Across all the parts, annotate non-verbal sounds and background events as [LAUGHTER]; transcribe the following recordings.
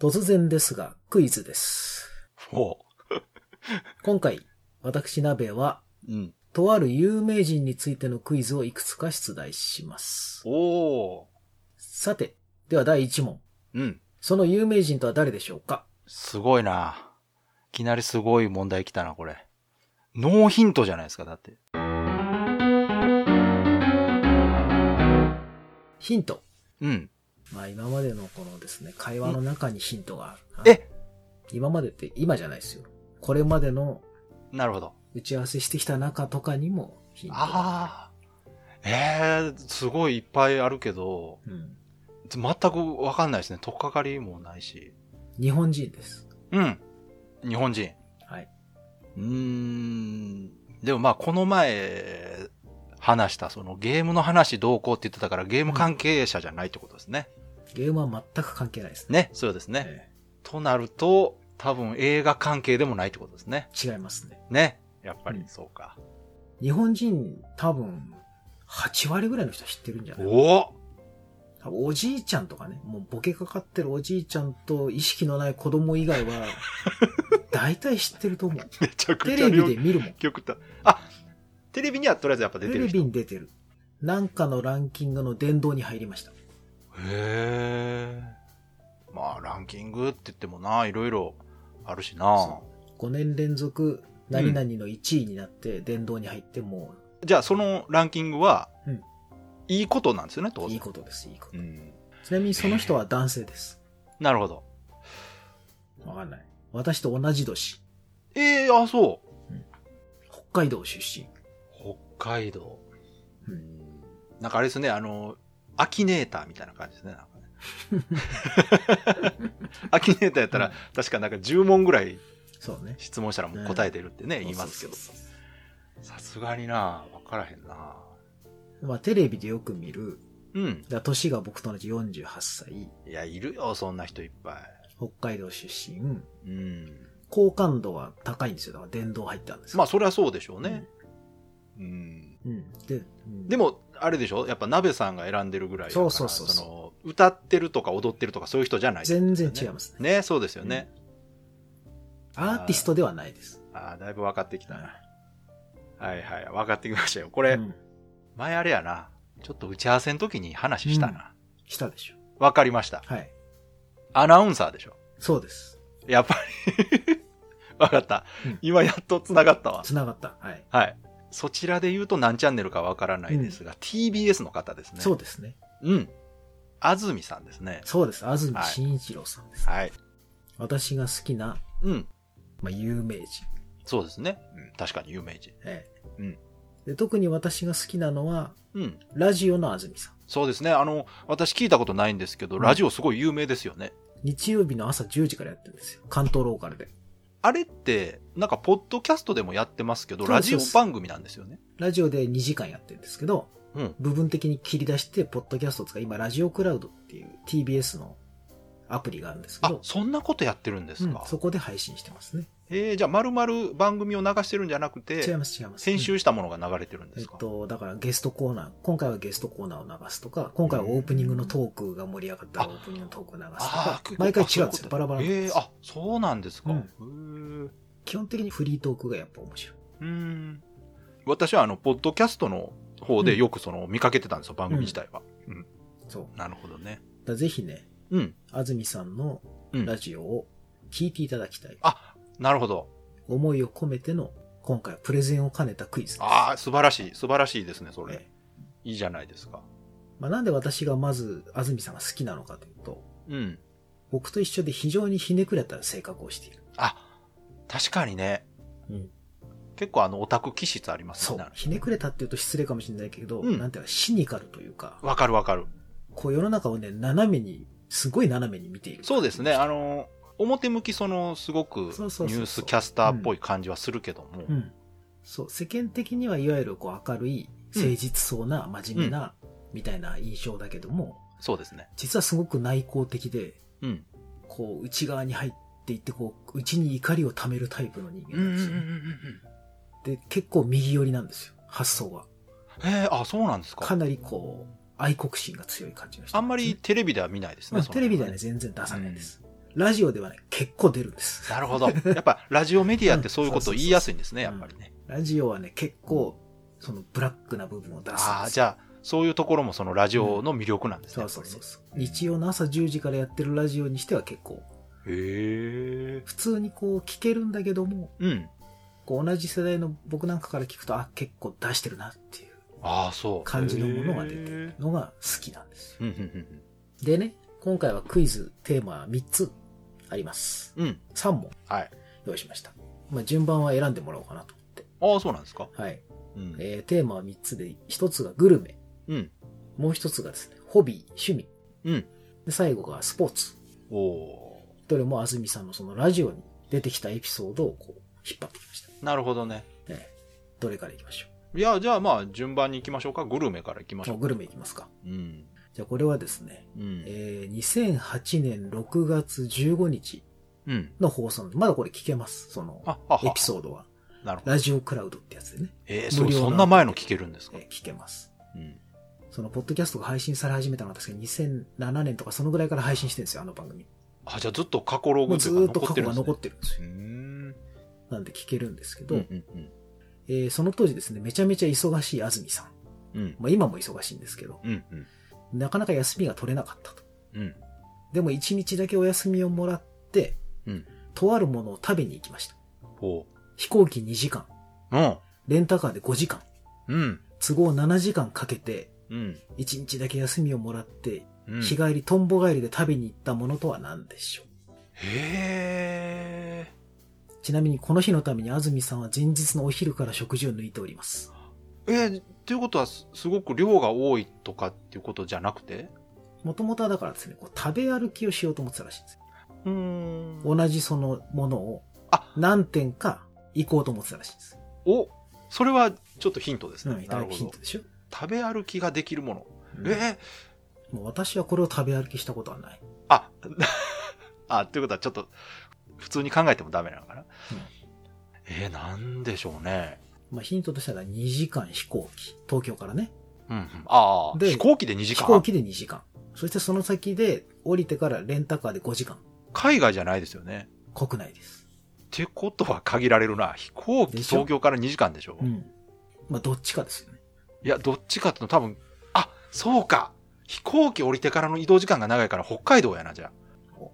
突然ですが、クイズです。おう。今回、私鍋は、うん。とある有名人についてのクイズをいくつか出題します。おー。さて、では第1問。うん。その有名人とは誰でしょうか？すごいな。いきなりすごい問題来たな、これ。ノーヒントじゃないですか、だって。ヒント。うん。まあ今までのこのですね、会話の中にヒントがある。え？今までって今じゃないですよ。これまでのなるほど。打ち合わせしてきた中とかにもヒントがあああ。ええすごいいっぱいあるけど、る。うん。全くわかんないですね。とっかかりもないし。日本人です。うん。日本人。はい。うーん。でもまあ、この前、話した、そのゲームの話どうこうって言ってたから、ゲーム関係者じゃないってことですね。ゲームは全く関係ないですね。ね、そうですね。えとなると、多分映画関係でもないってことですね。え違いますね。ね。やっぱりうんそうか。日本人多分8割ぐらいの人知ってるんじゃないおお多分おじいちゃんとかね、もうボケかかってるおじいちゃんと意識のない子供以外は、[LAUGHS] 大体知ってると思う。めちゃくテレビで見るもん。極端。あ、テレビにはとりあえずやっぱ出てる人。テレビに出てる。なんかのランキングの殿堂に入りました。へえ。まあ、ランキングって言ってもな、いろいろあるしなそ。5年連続、何々の1位になって殿堂に入ってもじゃあ、そのランキングは、うんいいことなんですよね、当う、いい然。ことです、いいこと。うん。ちなみにその人は男性です。なるほど。わかんない。私と同じ年。ええあ、そう。北海道出身。北海道。ううんん。なんかあれですね、あの、アキネーターみたいな感じですね。アキネーターやったら、うん確かなんか10問ぐらい。質問したらもう答えてるってね、言いますけど。さすがにな、わからへんな。まあ、テレビでよく見る、うん。だ年が僕と同じ48歳、いや、いるよ、そんな人いっぱい。北海道出身、うん。好感度は高いんですよ。だから殿堂入ったんですよまあ、それはそうでしょうね。うん。うん。で、うんでも、あれでしょ？やっぱ、鍋さんが選んでるぐらい。そうそうそうそうの、歌ってるとか踊ってるとかそういう人じゃない、全然違いますね。ね、そうですよね。アーティストではないです。ああ、だいぶ分かってきたはな。はいはい、分かってきましたよ。これ、うん前あれやな。ちょっと打ち合わせの時に話したな。したでしょ。分かりました。はい。アナウンサーでしょ？そうです。やっぱり。[LAUGHS] 分かったうん。今やっと繋がったわ。繋がった。はい。はい。そちらで言うと何チャンネルか分からないですが、TBS の方ですね。そうですね。うん。安住さんですね。そうです。安住紳一郎さんです。はい。私が好きな、うん。まあ、有名人。そうですね。うん、確かに有名人。ええうんで特に私が好きなのは、うん。ラジオの安住さん。そうですね。あの、私聞いたことないんですけど、うんラジオすごい有名ですよね。日曜日の朝10時からやってるんですよ。関東ローカルで。あれって、なんか、ポッドキャストでもやってますけど、ラジオ番組なんですよね。ラジオで2時間やってるんですけど、うん。部分的に切り出して、ポッドキャストを使い、今、ラジオクラウドっていう TBS のアプリがあるんですけあど、、そんなことやってるんですか？うんそこで配信してますね。えー、じゃあ、丸々番組を流してるんじゃなく違いて、ます、違います。編集したものが流れてるんでえっすか、と、だからゲストコーナー、今回はゲストコーナーを流すとか、今回はオープニングのトークが盛り上がったらオープニングのトークを流すとか、ー毎回違うんですよ。あバラバラなんですえー、あ、そうなんですか。うん基本的にフリートークがやっぱ面白い。うーん。私はあの、ポッドキャストの方でよくその、見かけてたんですよ、番組自体は。うん。そう。なるほどね。らぜひね、うん。安住さんのうんラジオを聞いていただきたい。あ、なるほど。思いを込めての、今回はプレゼンを兼ねたクイズです。ああ、素晴らしい。素晴らしいですね、それ。ええいいじゃないですか。まあ、なんで私がまず安住さんが好きなのかというと、うん。僕と一緒で非常にひねくれた性格をしている。あ、確かにね。うん。結構あの、オタク気質ありますね。。そうひねくれたっていうと失礼かもしれないけど、うんなんていうか、シニカルというか、わかるわかる。こう世の中をね、斜めに、すごい斜めに見ている。そうですね。あの、表向きその、すごくニュースキャスターっぽい感じはするけども。うん。そう、世間的にはいわゆるこう明るい、誠実そうな、真面目な、みたいな印象だけども、そうですね。実はすごく内向的で、うん。こう、内側に入っていって、こう、内に怒りを溜めるタイプの人間なんですよ。で、結構右寄りなんですよ、発想は。へえ、あ、そうなんですか。かなりこう、愛国心が強い感じの人なんですね、あんまりテレビでは見ないですね。まあ、テレビではね、全然出さないです。ラジオではね、結構出るんです。なるほど。[LAUGHS] やっぱ、ラジオメディアってそういうことを言いやすいんですね、やうんっぱりね。ラジオはね、結構、そのブラックな部分を出すすよ。ああ、じゃあ、そういうところもそのラジオの魅力なんですね。そうそうそうそう。日曜の朝10時からやってるラジオにしては結構、へえ。普通にこう聞けるんだけども、うん。こう同じ世代の僕なんかから聞くと、あ、結構出してるなっていう。感じのものが出てへるえのが好きなんですでね、今回はクイズ、テーマは3つあります。うん。うん。3問はい。用意しました。まあ、順番は選んでもらおうかなと思って。ああ、そうなんですか？はい。うん。えー、テーマは3つで、1つがグルメ、うん。もう1つがですね、ホビー、趣味。うん。で、最後がスポーツ。おおどれも安住さんのそのラジオに出てきたエピソードをこう、引っ張ってきました。ー。なるほどね。えーどれからいきましょいや、じゃあまあ、順番に行きましょうか。グルメから行きましょう。グルメいきますか。うん。じゃあこれはですね、うん。えー、2008年6月15日うん。の放送なんでまだこれ聞けます。その、エピソードは。なるほど。ラジオクラウドってやつでね、えー、そそんな前の聞けるんですか？えー聞けます。うん。その、ポッドキャストが配信され始めたのは確か2007年とかそのぐらいから配信してるんですよ、あの番組。あ、じゃあずっと過去ログとかずーっと過去が残残っってるんですよ。てるんですね。うーん。なんで聞けるんですけど、うんうんえーその当時ですね、めちゃめちゃ忙しい安住さん。うん。うん。まあ今も忙しいんですけど、うんうん。なかなか休みが取れなかったと。うん。でも一日だけお休みをもらって、うん。とあるものを食べに行きました。ほ飛行機2時間、う。うん。レンタカーで5時間、うん。都合7時間かけて、うん。一日だけ休みをもらって、うん。日帰り、トンボ帰りで食べに行ったものとは何でしょうへえ。ちなみにこの日のために安住さんは前日のお昼から食事を抜いております。えー、っていうことはす、すごく量が多いとかっていうことじゃなくて？もともとはだからですね、こう食べ歩きをしようと思ってたらしいんですよ。うーん。同じそのものをあ何点か行こうと思ってたらしいんです。お、それはちょっとヒントですね。うん、なるほどきヒント。でしょ、食べ歩きができるもの。うんえ？ー、もう私はこれを食べ歩きしたことはない。あ、[LAUGHS] あ、ということはちょっと、普通に考えてもダメなのかな。えー、なんでしょうね。まあヒントとしては2時間飛行機。東京からね。うんうん。ああ、で飛行機で2時間飛行機で2時間。そしてその先で降りてからレンタカーで5時間。海外じゃないですよね。国内です。ってことは限られるな。飛行機東京から2時間でしょ。うん。まあどっちかですよね。いや、どっちかっていうと多分、あ、そうか。飛行機降りてからの移動時間が長いから北海道やな、じゃあお。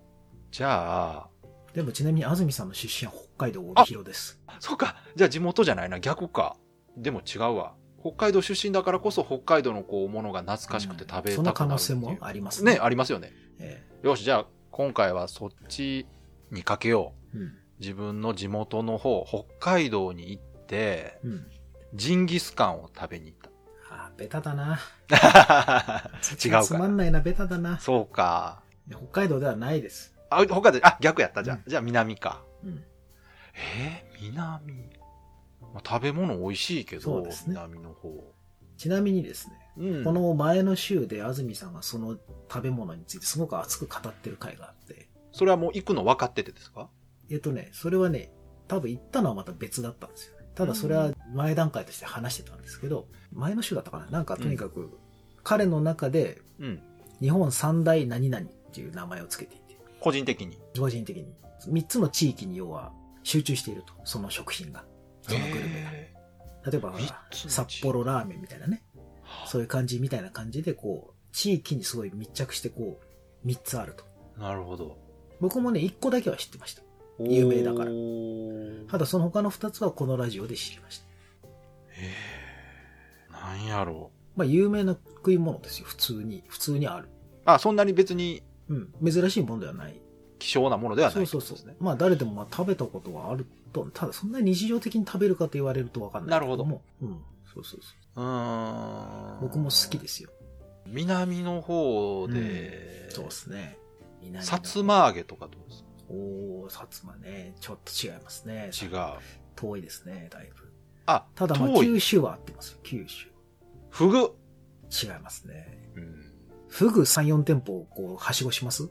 じゃあ、でもちなみに安住さんの出身は北海道帯広です。そうか。じゃあ地元じゃないな、逆か。でも違うわ。北海道出身だからこそ北海道のこう、ものが懐かしくて食べたくなるっていう、その可能性もありますね、ありますよね。えよし、じゃあ今回はそっちにかけよう。えうん。自分の地元の方、北海道に行って、うん。ジンギスカンを食べに行っあーベタだな。た。違うつまか。んないな、ベタだな。そうか。北海道ではないです。あ、北海道、あ、逆やった。じゃあ、うんじゃあ南か。うん。えー、南？まあ、食べ物美味しいけど、ね南の方。ちなみにですね、うん。この前の週で安住さんがその食べ物についてすごく熱く語ってる回があって、それはもう行くの分かっててですか？えっとね、それはね、多分行ったのはまた別だったんですよね。ただそれは前段階として話してたんですけど、前の週だったかな？なんかとにかく、彼の中でうん。日本三大何々っていう名前をつけていて、個人的に。個人的に。三つの地域に要は集中していると。その食品が。そのグルメへが。例えば札幌ラーメンみたいなね。そういう感じみたいな感じで、こう、地域にすごい密着して、こう、三つあると。ーなるほど。僕もね、一個だけは知ってました。有名だからただその他の二つはこのラジオで知りました。へえ。なんやろまあ、有名な食い物ですよ。普通に。普通にある。う。あ、そんなに別にうん。珍しいものではない。希少なものではないそうそうそう。まあ、誰でもまあ食べたことはあると。ただ、そんなに日常的に食べるかと言われるとわかんないけども。うん。そうそうそう。うーん。僕も好きですよ。南の方で、そうですね。南のさつま揚げとかどうですおー、薩摩ね。ちょっと違いますね。か違う。遠いですね、だいぶ。あ、ただまあ、九州は合ってますよ。九州。フグ。違いますね。うん。フグ3、4店舗、こう、はしごします？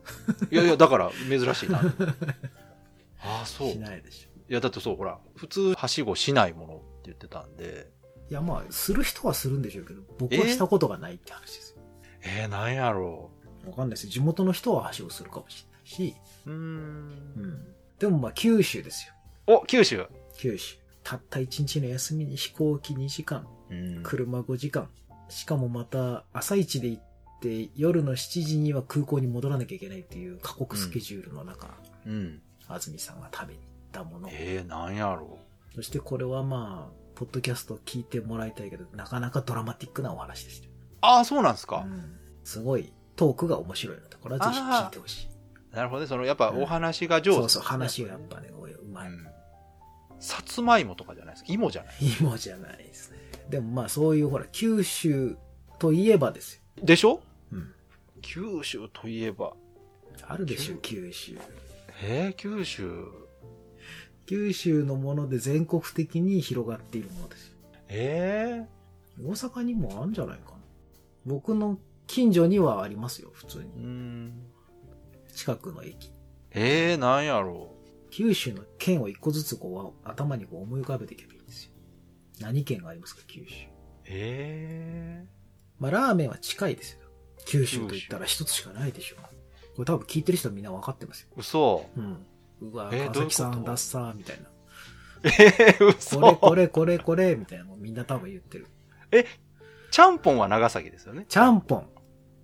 いやいや、だから珍しいな。[LAUGHS] ああ、そう。しいないでしょ。や、だってそう、ほら、普通、はしごしないものって言ってたんで、いや、まあ、する人はするんでしょうけど、僕はしたことがないって話ですよ。えー、なんやろわかんないですよ。地元の人ははしごするかもしれないし、うー。うんん。でもまあ九州ですよ。お、九州。九州。たった一日の休みに飛行機2時間、うん車5時間。しかもまた朝一で行って夜の7時には空港に戻らなきゃいけないっていう過酷スケジュールの中、うん。安住さんが食べに行ったもの。ええなんやろそしてこれはまあ、ポッドキャスト聞いてもらいたいけど、なかなかドラマティックなお話でしたよ。ああ、そうなんですか。うんすごいトークが面白いので、これはぜひ聞いてほしい。なるほどね。その、やっぱお話が上手、そうそう、話がやっぱね、うまい。うん。さつまいもとかじゃないですか。芋じゃない。芋じゃないですね。でもまあそういうほら、九州といえばですよ。でしょ？うん。九州といえば。あるでしょ、九州。えー、九州。九州のもので全国的に広がっているものですよ。え大阪にもあるんじゃないかな。僕の近所にはありますよ、普通に。近くの駅。えー、なんやろ九州の県を一個ずつこう頭にこう思い浮かべていけばいいんですよ。何県がありますか、九州。えまあラーメンは近いですよ。九州と言ったら一つしかないでしょ。これ多分聞いてる人はみんな分かってますよ。ー、嘘。うん。うわ、えー川崎さんだっさーみたいな。えー、嘘。これこれこれこれみたいなのをみんな多分言ってる。ちゃんぽんは長崎ですよね？ちゃんぽん。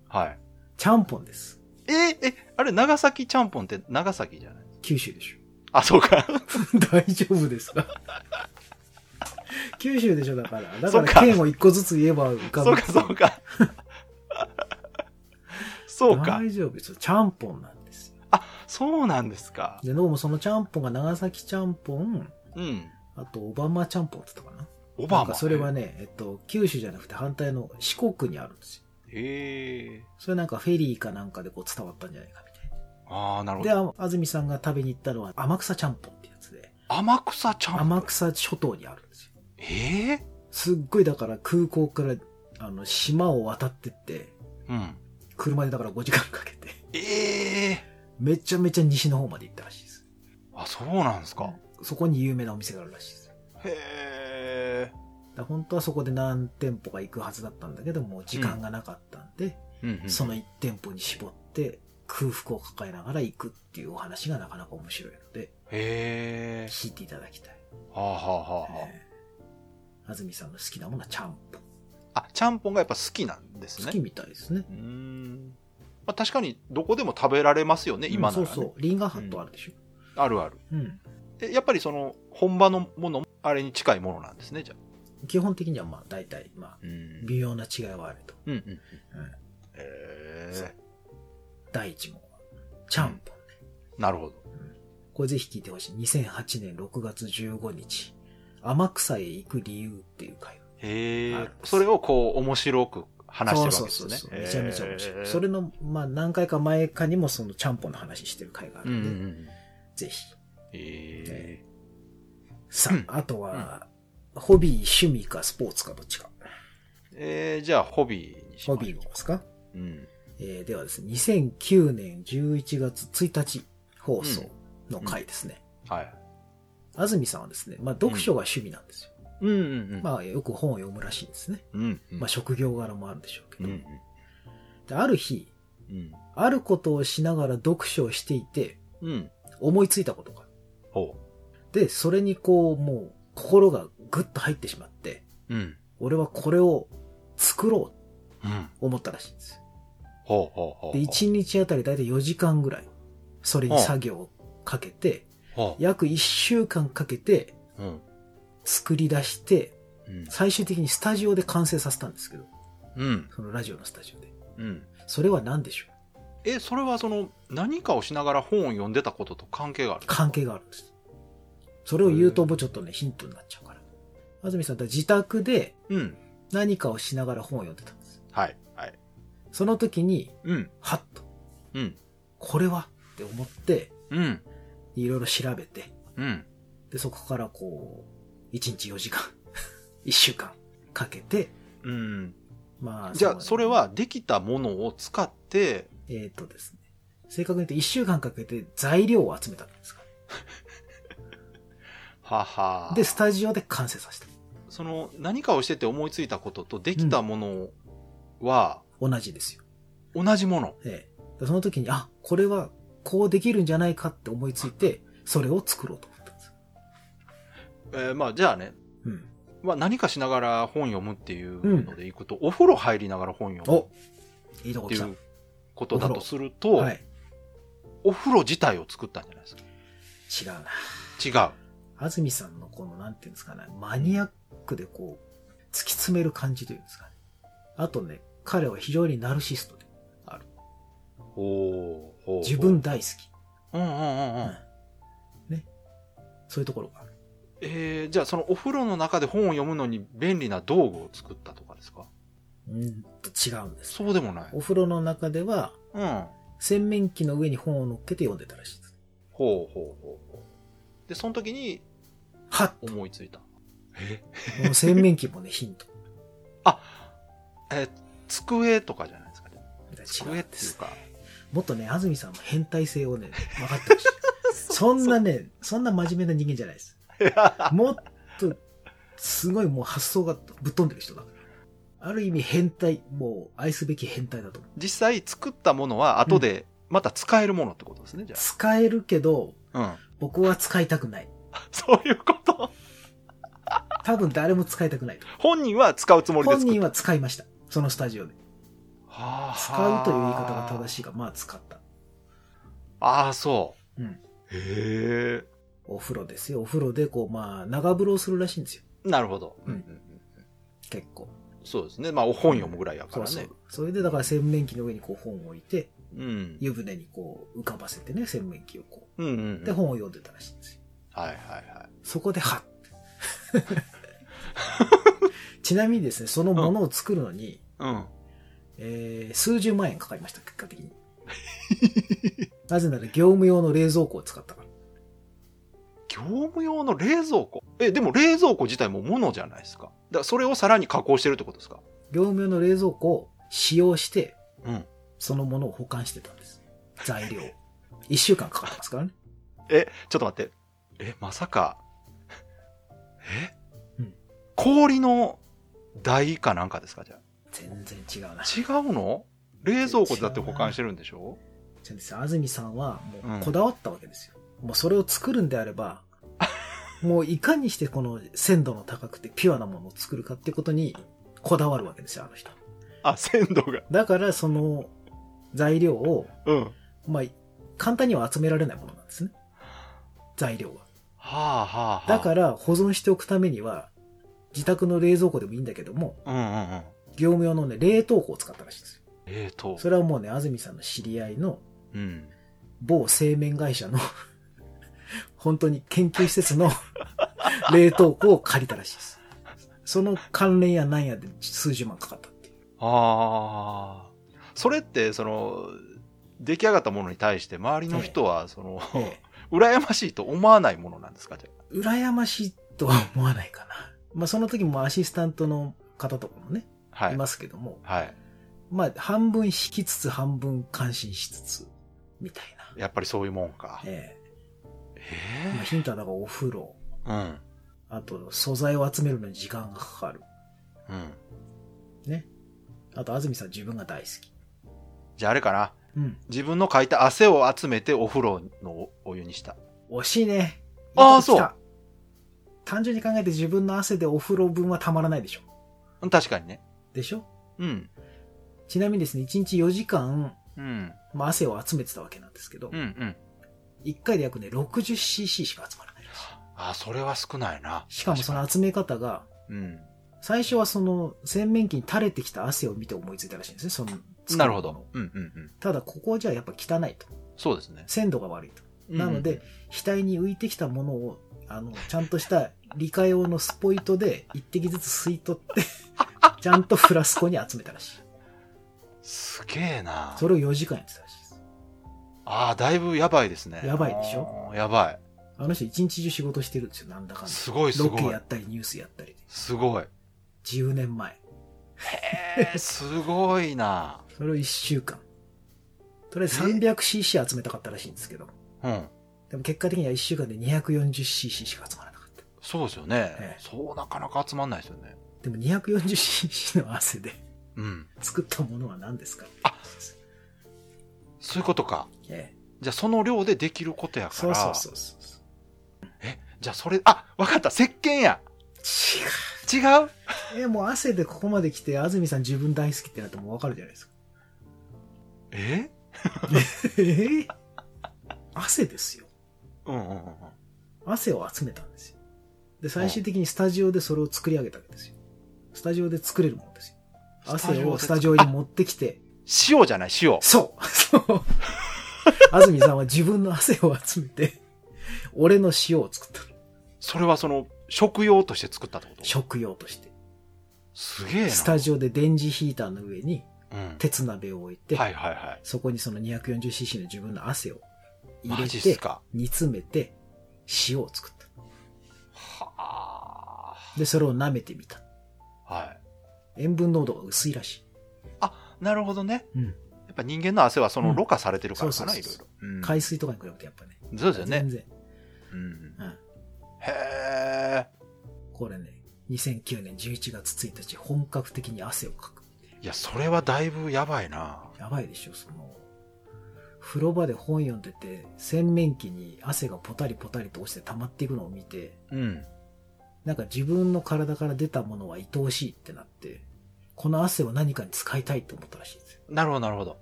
はい。ちゃんぽんです。えー、え、あれ、長崎ちゃんぽんって長崎じゃない？九州でしょ。あ、そうか。[LAUGHS] 大丈夫ですか？九州でしょだから。だから県を一個ずつ言えば浮かぶ。そうか、そうか。そうか。大丈夫ですよ。ちゃんぽんなんですよ。そうなんですか。で、どうもそのちゃんぽんが長崎ちゃんぽん、うん。あとオバマちゃんぽんって言ったかな。オバマ。なんかそれはね、えっと、九州じゃなくて反対の四国にあるんですよ。へえ。それなんかフェリーかなんかでこう伝わったんじゃないかみたいああ、なるほな。ど。で、あ安住さんが食べに行ったのは天草ちゃんぽんってやつで、天草ちゃんぽん。天草諸島にあるんですよ。ええすっごいだから空港からあの島を渡ってって、うん。車でだから5時間かけて、ええめちゃめちゃ西の方まで行ったらしいです。あ、そうなんですか。そこに有名なお店があるらしいです。へえ。ら本当はそこで何店舗か行くはずだったんだけど、もう時間がなかったんで、うんうん。その1店舗に絞って空腹を抱えながら行くっていうお話がなかなか面白いので、へえ。聞いていただきたい。はあ、はあはあはえー安住さんの好きなものはちゃんぽん。あ、あ、ちゃんぽんがやっぱ好きなんですね。好きみたいですね。うーん。まあ、確かにどこでも食べられますよね、今なら、ねうんそうそう。リンガーハットあるでしょ。あるある。うん。えやっぱりその、本場のもの、あれに近いものなんですね、じゃあ。基本的にはまあ大体、まあ、うん微妙な違いはあると。うんうん。うん。え第一問は、ちゃんぽんね。ー、なるほど。これぜひ聞いてほしい。2008年6月15日。天草へ行く理由っていう回。へえそれをこう、面白く話してるわけですね。そうそうそう。めちゃめちゃ面白い。それの、まあ何回か前かにもそのちゃんぽんの話してる回があうんるで、うんんうん。ぜひ。えさうんあ、あとは、ホビー、趣味かスポーツかどっちか。ー、えー、じゃあ、ホビーにしまホしょうビーですか？うん。えーではですね、2009年11月1日放送の回ですね。はい。安住さんはですね、まあ読書が趣味なんですよ。うんうんうん。まあよく本を読むらしいんですね。うんうん。まあ職業柄もあるでしょうけど。うんである日、うん。あることをしながら読書をしていて、うん。うん。思いついたことが。ほで、それにこう、もう心がぐっと入ってしまって、う。うん。俺はこれを作ろううん。と思ったらしいんですよ。ほうほうほう。で、1日あたりだいたい4時間ぐらい、それに作業をかけて、ほ約1週間かけてう。うん。作り出して、うん。最終的にスタジオで完成させたんですけど、うん。そのラジオのスタジオで。うん。それは何でしょう？え、それはその、何かをしながら本を読んでたことと関係がある関係があるんです。それを言うともうちょっとね、ヒントになっちゃうから。安住さんって自宅でうん。何かをしながら本を読んでたんです。はい。はい。その時に、うん。はっと、うん。これは？って思って、うん。いろいろ調べて、うん。で、そこからこう、1日4時間、[LAUGHS] 1週間かけて、うん。まあ、じゃあ、うそれ、はできたものを使って、えっ、とですね、正確に言うと1週間かけて材料を集めたんですか。[LAUGHS] ははで、スタジオで完成させた。その、何かをしてて思いついたこととできたものは、同じですよ。同じもの。ええ。でその時に、あ、これはこうできるんじゃないかって思いついて、それを作ろうと。えーまあ、じゃあね、うん。まあ、何かしながら本読むっていうのでいくと、お風呂入りながら本読む。っていうことだとすると、はい。お風呂自体を作ったんじゃないですか。違うな。違う。安住さんのこの、なんていうんですかね、マニアックでこう、突き詰める感じというんですかね。あとね、彼は非常にナルシストである。おーほう自分大好き。うんうんうんうん。ね。そういうところが。えー、じゃあそのお風呂の中で本を読むのに便利な道具を作ったとかですか？うんと違うんです。そうでもない。お風呂の中では、うん。洗面器の上に本を乗っけて読んでたらしいです。ほうほうほうほう。で、その時にはっ思いついた。え？この洗面器もね、ヒント。[LAUGHS] えー机とかじゃないですか、ね、違机っていうか。もっとね、安住さんの変態性をね、分かってほしい。[LAUGHS] そんなね、そんな真面目な人間じゃないです。[LAUGHS] もっと、すごいもう発想がぶっ飛んでる人だから。ある意味変態、もう愛すべき変態だと思う。実際作ったものは後でまた使えるものってことですね、じゃ使えるけど、あ。うん。僕は使いたくない。[LAUGHS] そういうこと？[LAUGHS] 多分誰も使いたくないと。本人は使うつもりで作った。本人は使いました。そのスタジオで。はあ使うという言い方が正しいが、まあ使った。ああ、そうん。う。へえ。お風呂ですよ。お風呂でこう、まあ、長風呂をするらしいんですよ。なるほど。うん結構。そうですね。まあ、お本読むぐらいやからね。そうそう。それでだから洗面器の上にこう本を置いて、うん。湯船にこう浮かばせてね、洗面器をこうんうんうう。ん。で、本を読んでたらしいんですよ。はいはいはい。そこで、は [LAUGHS] っちなみにですね、そのものを作るのに、うん。えー、数十万円かかりました、結果的に。なぜなら業務用の冷蔵庫を使ったから。業務用の冷蔵庫え、でも冷蔵庫自体も物じゃないですか。だからそれをさらに加工してるってことですか？業務用の冷蔵庫を使用して、うん。そのものを保管してたんです。材料。[LAUGHS] 一週間かかってますからね。え、ちょっと待って。え、まさか。え、うん氷の台かなんかですかじゃ全然違うな。あ。違うの？冷蔵庫だって保管してるんでしょ？じゃあですよ安住さんはもうんうこだわったわけですよ。もうそれを作るんであれば、もういかにしてこの鮮度の高くてピュアなものを作るかってことにこだわるわけですよ、あの人。あ、鮮度が。だからその材料を、うん。はまあ、簡単には集められないものなんですね。材料は。あはあはあ。だから保存しておくためには、自宅の冷蔵庫でもいいんだけども、うんうんうん。業務用のね、冷凍庫を使ったらしいんですよ。冷凍。それはもうね、安住さんの知り合いのうん。某製麺会社の本当に研究施設の [LAUGHS] 冷凍庫を借りたらしいです。その関連やなんやで数十万かかったっていう。ああ。それって、その、出来上がったものに対して周りの人は、その、え [LAUGHS] 羨ましいと思わないものなんですかじゃえ、羨ましいとは思わないかな。まあその時もアシスタントの方とかもね、あはいい。ますけども、はい。まあ半分引きつつ半分感心しつつ、みたいな。やっぱりそういうもんか。えええまあ、ヒントはだからお風呂、えうん。あと素材を集めるのに時間がかかる。うん。ね。あと安住さん自分が大好き。じゃああれかな。うん。自分のかいた汗を集めてお風呂のお湯にした。惜しいね。あーいいとこ来た単純に考えて自分の汗でお風呂分はたまらないでしょ。うん確かにね。でしょ？うん。ちなみにですね、1日4時間、うん。まあ、汗を集めてたわけなんですけど、うんうん。1回で約ね、60cc しか集まらないらしい。あ、それは少ないな。しかもその集め方が、うん。最初はその洗面器に垂れてきた汗を見て思いついたらしいんですね、そのなるほど。うんうんうん。ただここはじゃあやっぱ汚いと。そうですね。鮮度が悪いと。なのうんで、額に浮いてきたものを、あの、ちゃんとした理科用のスポイトで一滴ずつ吸い取って、[LAUGHS] ちゃんとフラスコに集めたらしい。すげえな。それを4時間やってたらしい。ああ、だいぶやばいですね。やばいでしょ？やばい。あの人一日中仕事してるんですよ、なんだかんだ。すごいすごいロケや。ったりニュースやったりで。すごい。10年前。へえ、[LAUGHS] すごいな。それを1週間。とりあえず 300cc 集めたかったらしいんですけど。うん。でも結果的には1週間で 240cc しか集まらなかった。そうですよね。ええそうなかなか集まんないですよね。でも 240cc の汗でうん。作ったものは何ですか？あそういうことか。ええじゃあその量でできることやから。そうそうそうそう。え、じゃあそれ、あ、わかった、石鹸や。違う違う？え、もう汗でここまで来て、安住さん自分大好きってなってもうわかるじゃないですか。え？え [LAUGHS] ー汗ですよ。うんうんうんうん。汗を集めたんですよ。で、最終的にスタジオでそれを作り上げたわけですよ。スタジオで作れるものですよ。汗をスタジオに持ってきて、塩じゃない、塩。そうそう安住さんは自分の汗を集めて、俺の塩を作ったの。それはその、食用として作ったってこと？食用として。すげえな。スタジオで電磁ヒーターの上にうん。鉄鍋を置いて、はいはいはい。そこにその 240cc の自分の汗を入マれて。煮詰めて、塩を作った。はで、それを舐めてみた。あ。はい。塩分濃度が薄いらしい。なるほどね。うん。やっぱ人間の汗はその、うんろ過されてるからかな、いろいろ。うん海水とかに比べてやっぱね。そうですよね全。然。うん。うん。へえ。これね、2009年11月1日、本格的に汗をかく。いや、それはだいぶやばいな。やばいでしょ、その、風呂場で本読んでて、洗面器に汗がポタリポタリと落ちて溜まっていくのを見て、うん。なんか自分の体から出たものは愛おしいってなって、この汗を何かに使いたいって思ったらしいんですよ。なるほど、なるほど。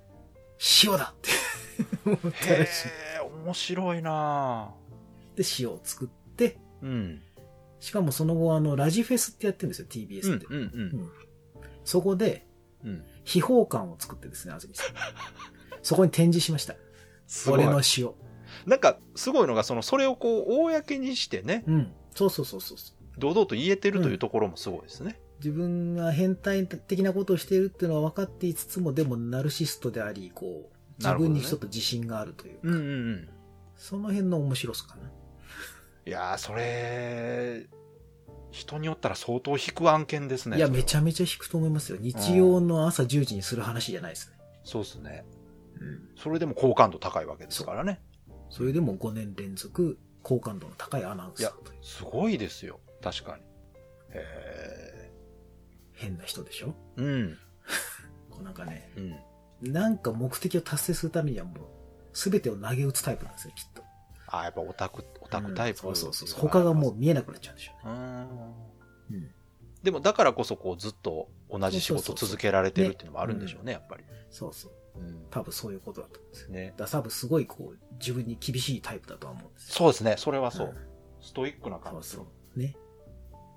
塩だって思ったへらしい。え、面白いなで、塩を作って、うん。しかもその後あの、ラジフェスってやってるんですよ、う TBS って。、んうん、そこで、うん。うん。秘宝館を作ってですね、安住さん。そこに展示しました。俺の塩。なんか、すごいのが、その、それをこう、公にしてね、うん。そうそうそうそうそう。堂々と言えてるというところもすごいですね。自分が変態的なことをしているっていうのは分かっていつつも、でもナルシストであり、こう、自分にちょっと自信があるというか、うんうんうん。その辺の面白さかな。いやー、それ、人によったら相当引く案件ですね。いや、めちゃめちゃ引くと思いますよ。日曜の朝10時にする話じゃないですね。そうですね。うん。それでも好感度高いわけですからね。それでも5年連続、好感度の高いアナウンサーという。すごいですよ。確かに。へ変な人でしょ？ーうん。[LAUGHS] こうなんかね、うん。なんか目的を達成するためにはもう、すべてを投げ打つタイプなんですよ、きっと。あ、やっぱオタク、オタクタイプ、うんそうそうそう。他がもう見えなくなっちゃうんでしょうね。うん。でも、だからこそ、こう、ずっと同じ仕事を続けられてるっていうのもあるんでしょうね、やっぱり。そうそう。うん。多分そういうことだと思うんですよ。ね。だ多分すごいこう、自分に厳しいタイプだとは思うんですよ。そうですね。それはそう。んストイックな感じ。そうそう。ね。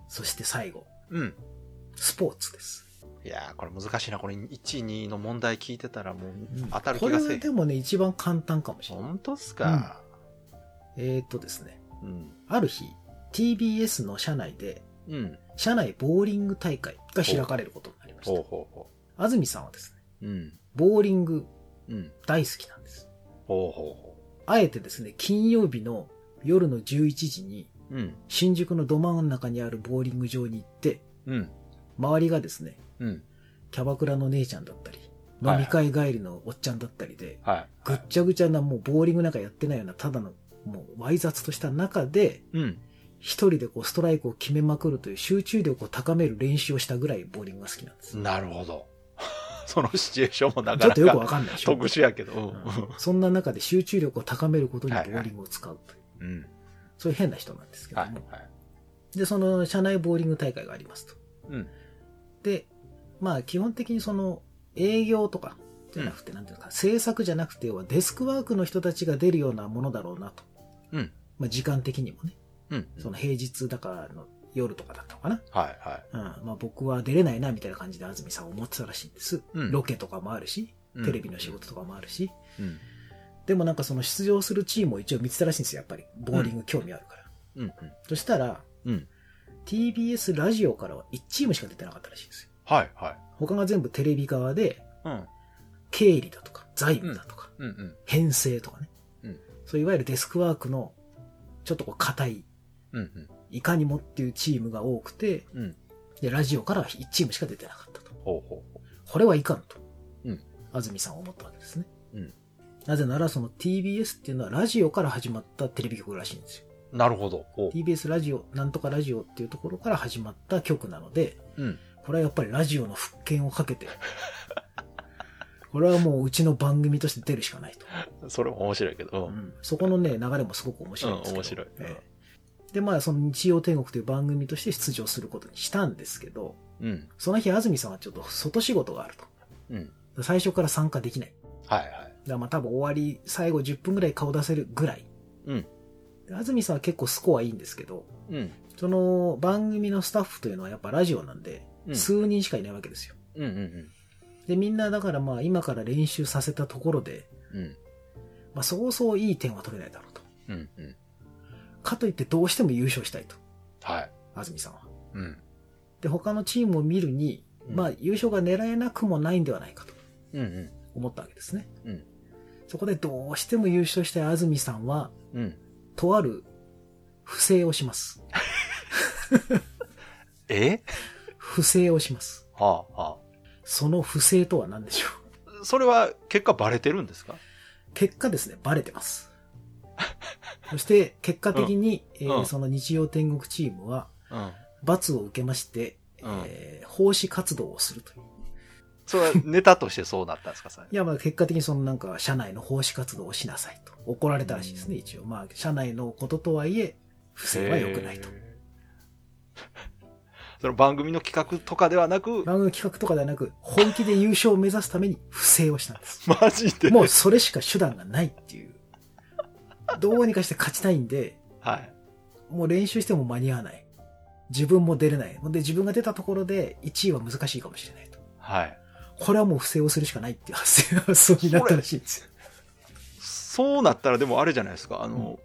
そして最後、うん。スポーツです。いやー、これ難しいな。これ、1、2の問題聞いてたらもううん当たるこれ気がせえへん。はでもね、一番簡単かもしれない。本当っすか？えーっとですね、うん。ある日、TBS の社内で、うん。社内ボーリング大会が開かれることになりましほうた。ほうほ安住さんはですね、う。うん。ボーリングうん。大好きなんです。ほうほうほあえてですね、金曜日の夜の11時に、う。うん。新宿のど真ん中にあるボーリング場に行って、うん。周りがですね、うん。キャバクラの姉ちゃんだったり、はい飲み会帰りのおっちゃんだったりで、はい。ぐっちゃぐちゃなもうボーリングなんかやってないような、ただのもうわい雑とした中で、うん。一人でこうストライクを決めまくるという集中力を高める練習をしたぐらいボーリングが好きなんです。なるほど。[LAUGHS] そのシチュエーションもなちょっとよくかなかわかんないでしょ。特殊やけど。うんうんそんな中で集中力を高めることにボはいはいーリングを使うという、うん。そういう変な人なんですけどはい。も。はい。で、その社内ボーリング大会がありますと。うん。で、まあ基本的にその営業とかじゃなくて、なんていうのか、制作じゃなくて、要はデスクワークの人たちが出るようなものだろうなと。うん。まあ時間的にもね。うん。その平日だからの夜とかだったのかな。はいはい。うん。まあ僕は出れないなみたいな感じで安住さん思ってたらしいんです。うんロケとかもあるし、うんテレビの仕事とかもあるし。うん。でもなんかその出場するチームを一応見てたらしいんですよ、やっぱり。ボーリング興味あるから。うん。そしたら、うん。TBS ラジオからは1チームしか出てなかったらしいんですよ。はいはい。他が全部テレビ側で、うん。経理だとか、財務だとか、うんうん。編成とかね。うんそういわゆるデスクワークの、ちょっとこう硬い、うんうん。いかにもっていうチームが多くて、うん。で、ラジオからは1チームしか出てなかったと。ほうほうほこれはいかんと。うん安住さんは思ったわけですね。うんなぜならその TBS っていうのはラジオから始まったテレビ局らしいんですよ。う。なるほど。TBS ラジオ、なんとかラジオっていうところから始まった曲なので、うん。これはやっぱりラジオの復権をかけて、[LAUGHS] これはもううちの番組として出るしかないと。それも面白いけど。うんそこのね、流れもすごく面白いんですけど。うん面白いええで、まあ、その日曜天国という番組として出場することにしたんですけど、うん。その日、安住さんはちょっと外仕事があるうん。と。最初から参加できない。はいはい。だからまあ多分終わり、最後10分ぐらい顔出せるぐらい。うん。で安住さんは結構スコアいいんですけど、うん。その番組のスタッフというのはやっぱラジオなんで、うん数人しかいないわけですよ。うんうんで、みんなだからまあ今から練習させたところで、うん。うん。まあそうそういい点は取れないだろうと。うんうん。かといってどうしても優勝したいと。はい。安住さんは。うん。で、他のチームを見るに、うんまあ優勝が狙えなくもないんではないかとうんうん。思ったわけですね。うん。そこでどうしても優勝したい安住さんは、うん。とある不正をします。え？不正をします。はあはその不正とは何でしょう？あ。それは結果バレてるんですか？結果ですね、バレてます。[LAUGHS] そして、結果的に、えーうんその日曜天国チームは、うん。罰を受けまして、えー奉仕活動をするという。それはネタとしてそうなったんですかいや、まあ結果的にそのなんか、社内の奉仕活動をしなさいと。怒られたらしいですね、一応。まあ、社内のこととはいえ、不正は良くないとその番組の企画とかではなく、番組企画とかではなく、本気で優勝を目指すために不正をしたんです。[LAUGHS] マジで？もうそれしか手段がないっていう。どうにかして勝ちたいんで、はい。もう練習しても間に合わない。自分も出れない。で、自分が出たところで1位は難しいかもしれないと。はい。これはもう不正をするしかないっていう発想になったらしいんですよ。そうなったらでもあれじゃないですか。あの、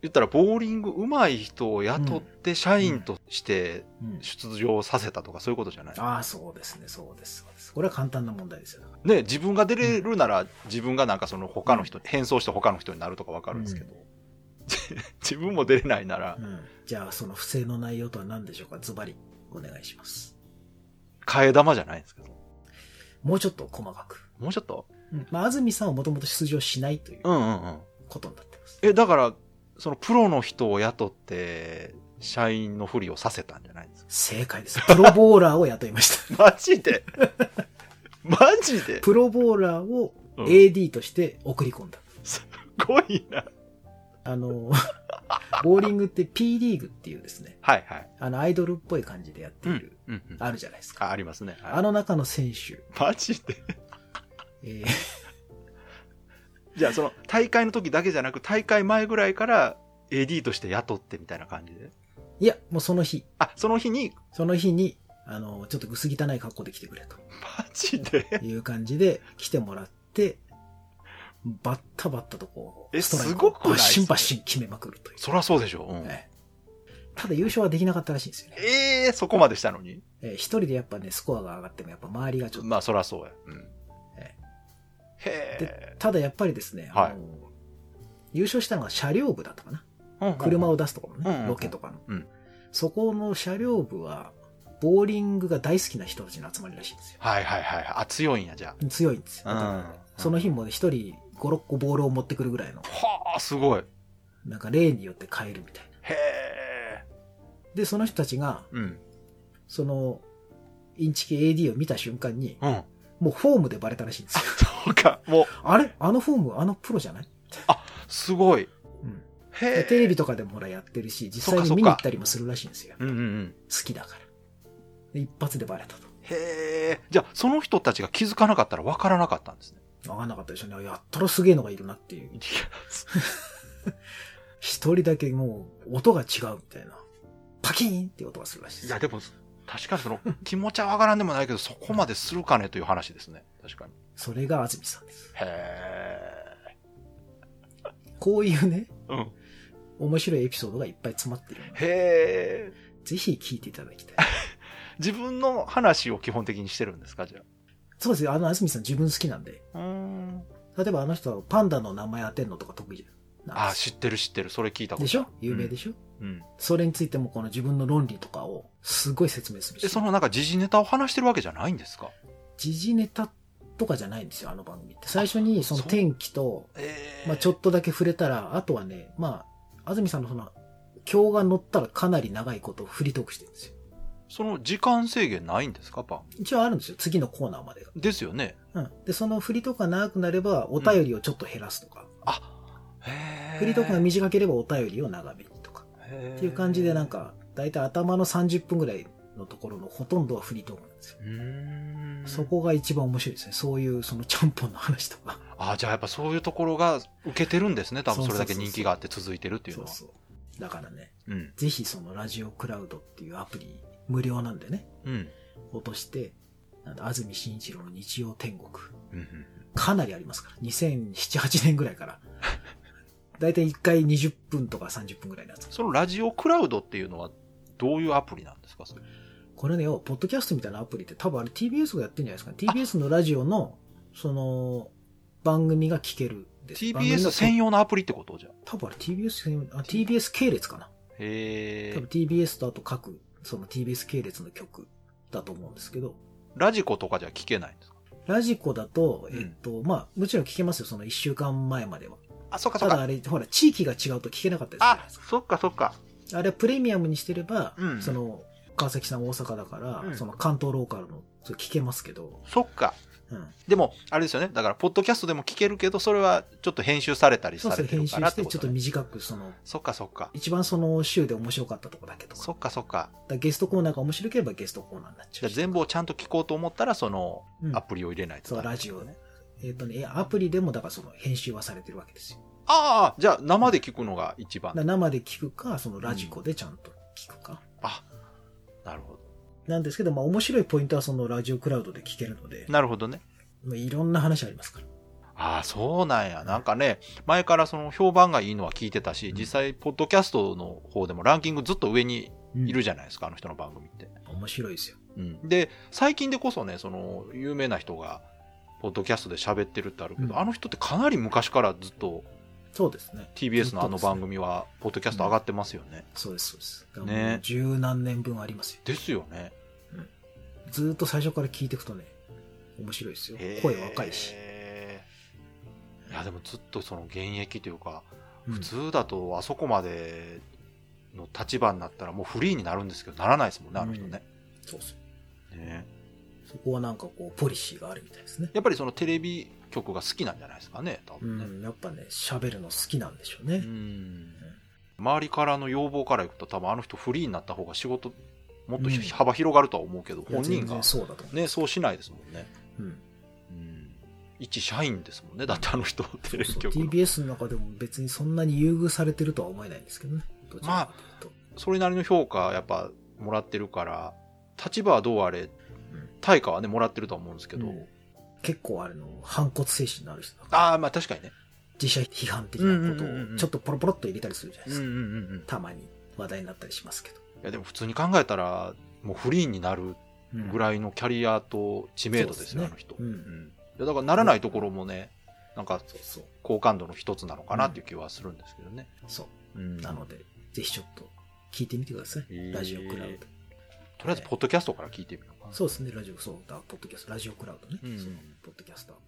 言ったらボーリング上手い人を雇って社員としてうん出場させたとかそういうことじゃない、ああ、そうですね、そうです、そうです。これは簡単な問題ですよ。ね、自分が出れるなら自分がなんかその他の人、変装して他の人になるとかわかるんですけど、[LAUGHS] 自分も出れないならうん。じゃあ、その不正の内容とは何でしょうか？ズバリ、お願いします。替え玉じゃないんですけど。もうちょっと細かく。もうちょっと？うん。まあ、安住さんはもともと出場しないといううんうんうん。ことになってます。え、だから、そのプロの人を雇って、社員のふりをさせたんじゃないんですか？正解です。プロボーラーを雇いました。[LAUGHS] マジで？マジで？プロボーラーをうん AD として送り込んだ。すごいな。あの、[LAUGHS] ボーリングって P リーグっていうですね、はいはい。あの、アイドルっぽい感じでやってうんいる、。うんうん。あるじゃないですか。あありますね。はいあの中の選手、マジで？[LAUGHS] えーじゃあその大会の時だけじゃなく大会前ぐらいから AD として雇ってみたいな感じで？いや、もうその日、あ、その日に、その日に、あの、ちょっと薄汚い格好で来てくれとマジで？いう感じで来てもらって、バッタバッタとこう、えすごくないバッシンバッシン決めまくるという。そりゃそうでしょ。うん、ええただ優勝はできなかったらしいんですよね。ええそこまでしたのに？えー一人でやっぱね、スコアが上がってもやっぱ周りがちょっと、まあそりゃそうや。うん。えへで、ただやっぱりですね、あのはい優勝したのが車両部だったかな。え。車を出すところね、うんうんロケとかの、うんそこの車両部は、ボーリングが大好きな人たちの集まりらしいんですよ。はいはいはい。あ、強いんや、じゃ強いんですよ。うんその日もね一人5、6個ボールを持ってくるぐらいの、あ。はあ、すごい。なんか例によって変えるみたいな。へえ。で、その人たちが、うん。その、インチキ AD を見た瞬間に、うん。もうフォームでバレたらしいんですよ。[LAUGHS] そうか、もう、あれ？あのフォーム、あのプロじゃない？すごい。うん。へテレビとかでもほらやってるし、実際に見に行ったりもするらしいんですよ。うんうんうん。好きだから。で一発でバレたと。へえ。じゃあ、その人たちが気づかなかったら分からなかったんですね。わかんなかったでしょうね。やったらすげえのがいるなっていう。一人だけもう音が違うみたいな。パキーンって音がするらしいです。いや、でも、確かにその、気持ちはわからんでもないけど、そこまでするかねという話ですね。確かに。それが安住さんです。へこういうね、え。うん。面白いエピソードがいっぱい詰まってるへえ。ぜひ聞いていただきたい。[LAUGHS] 自分の話を基本的にしてるんですかじゃそうですよ。あの、安住さん自分好きなんで。あ。うん。例えばあの人はパンダの名前当てんのとか得意じゃん。あ、知ってる知ってる。それ聞いたことでしょ？有名でしょ、うん。それについてもこの自分の論理とかをすごい説明するし。で、そのなんか時事ネタを話してるわけじゃないんですか？時事ネタとかじゃないんですよ、あの番組って。最初にその天気と、えまあちょっとだけ触れたら、あとはね、まあ、安住さんのその、今日が乗ったらかなり長いことをフリートークしてるんですよ。その時間制限ないんですか、パン？一応あるんですよ。次のコーナーまでが。ですよね。うん。で、その振りとか長くなれば、お便りをちょっと減らすとか。へー振りとかが短ければお便りを長めにとか。へーっていう感じでなんか、だいたい頭の30分ぐらいのところのほとんどはフリートークなんですよ。うーん。そこが一番面白いですね。そういうそのちゃんぽんの話とか。あじゃあやっぱそういうところが受けてるんですね。多分それだけ人気があって続いてるっていうのは。そうそう。だからね、うん。ぜひそのラジオクラウドっていうアプリ、無料なんでね、うん。落として、なんだ安住紳一郎の日曜天国。うんうんかなりありますから。2007、8年ぐらいから。[LAUGHS] だいたい1回20分とか30分ぐらいのやつ。そのラジオクラウドっていうのはどういうアプリなんですか？それ。これね、ポッドキャストみたいなアプリって多分あれ TBS がやってるんじゃないですかね。TBS のラジオの、その、番組が聞けるんです。TBS の専用のアプリってことじゃあ。多分あれ TBS 専用、あ、TBS 系列かな。へえ多分。TBS とあと各、その TBS 系列の曲だと思うんですけど、ラジコとかじゃ聞けないんですか？ラジコだと、うんえっと、まあ、もちろん聞けますよ、その1週間前までは。あ、そっかただあれ、ほら、地域が違うと聞けなかったですか。、そっかそっか。あれはプレミアムにしてれば、うんその、川崎さん大阪だから、うんその関東ローカルの、聞けますけど、そっか。うん。でも、あれですよね。だから、ポッドキャストでも聞けるけど、それはちょっと編集されたりそうそう、されてる編集して、からってこと、ちょっとね。短く、その、そっかそっか。一番その週で面白かったとこだけとか。そっかそっか。ゲストコーナーが面白ければゲストコーナーになっちゃう全部をちゃんと聞こうと思ったら、そのうんアプリを入れないとそう、ダメラジオね。えっ、とね、アプリでもだからその編集はされてるわけですよ。ああ、じゃあ生で聞くのが一番。生で聞くか、そのラジコでちゃんと聞くか。あ、なるほど。なんですけど、まあ面白いポイントはそのラジオクラウドで聞けるので、なるほどね。まあ、いろんな話ありますから。ああ、そうなんや。なんかね、前からその評判がいいのは聞いてたし、うん実際、ポッドキャストの方でもランキングずっと上にいるじじゃないですか、あの人の番組って。面白いですよ。うん。で、最近でこそね、その、有名な人が、ポッドキャストで喋ってるってあるけど、うんあの人ってかなり昔からずっとそうですね。TBS のあの番組は、ポッドキャスト上がってますよね。そうです、そうです。ね十何年分ありますよ。ですよね。ずーっと最初から聞いていくとね、面白いですよ。声若いし。いや、でもずっとその現役というか、うん普通だとあそこまでの立場になったらもうフリーになるんですけど、ならないですもんね、あの人ね。そうそう。ねそこはなんかこう、ポリシーがあるみたいですね。やっぱりそのテレビ局が好きなんじゃないですかね、多う分ね。ん、やっぱね、喋るの好きなんでしょうね。うん周りからの要望からいくと多分あの人フリーになった方が仕事もっとひうん幅広がるとは思うけど、本人がそうだと。ね、そうしないですもんね。うん。うん。一社員ですもんね、だってあの人、テレビ局の。TBS の中でも別にそんなに優遇されてるとは思えないんですけどね。どちらかというと。それなりの評価やっぱもらってるから、立場はどうあれん、対価はね、もらってるとは思うんですけど、うん結構あれの反骨精神のある人だからああ、まあ確かにね。自社批判的なことをちょっとポロポロっと入れたりするじゃないですか。たまに話題になったりしますけど。やでも普通に考えたら、もうフリーになるぐいらいのキャリアと知名度ですよ、そうですねあの人。うんんいやだからならないところもね、なんか。好感度の一つなのかなっていう気はするんですけどね。そう。うんなので、ぜひちょっと聞いてみてください。へーラジオクラウド。とりあえず、ポッドキャストから聞いてみようかな。そうですね、ラジオ、そうだ、ポッドキャスト、ラジオクラウドね。うんそうポッドキャストアプ。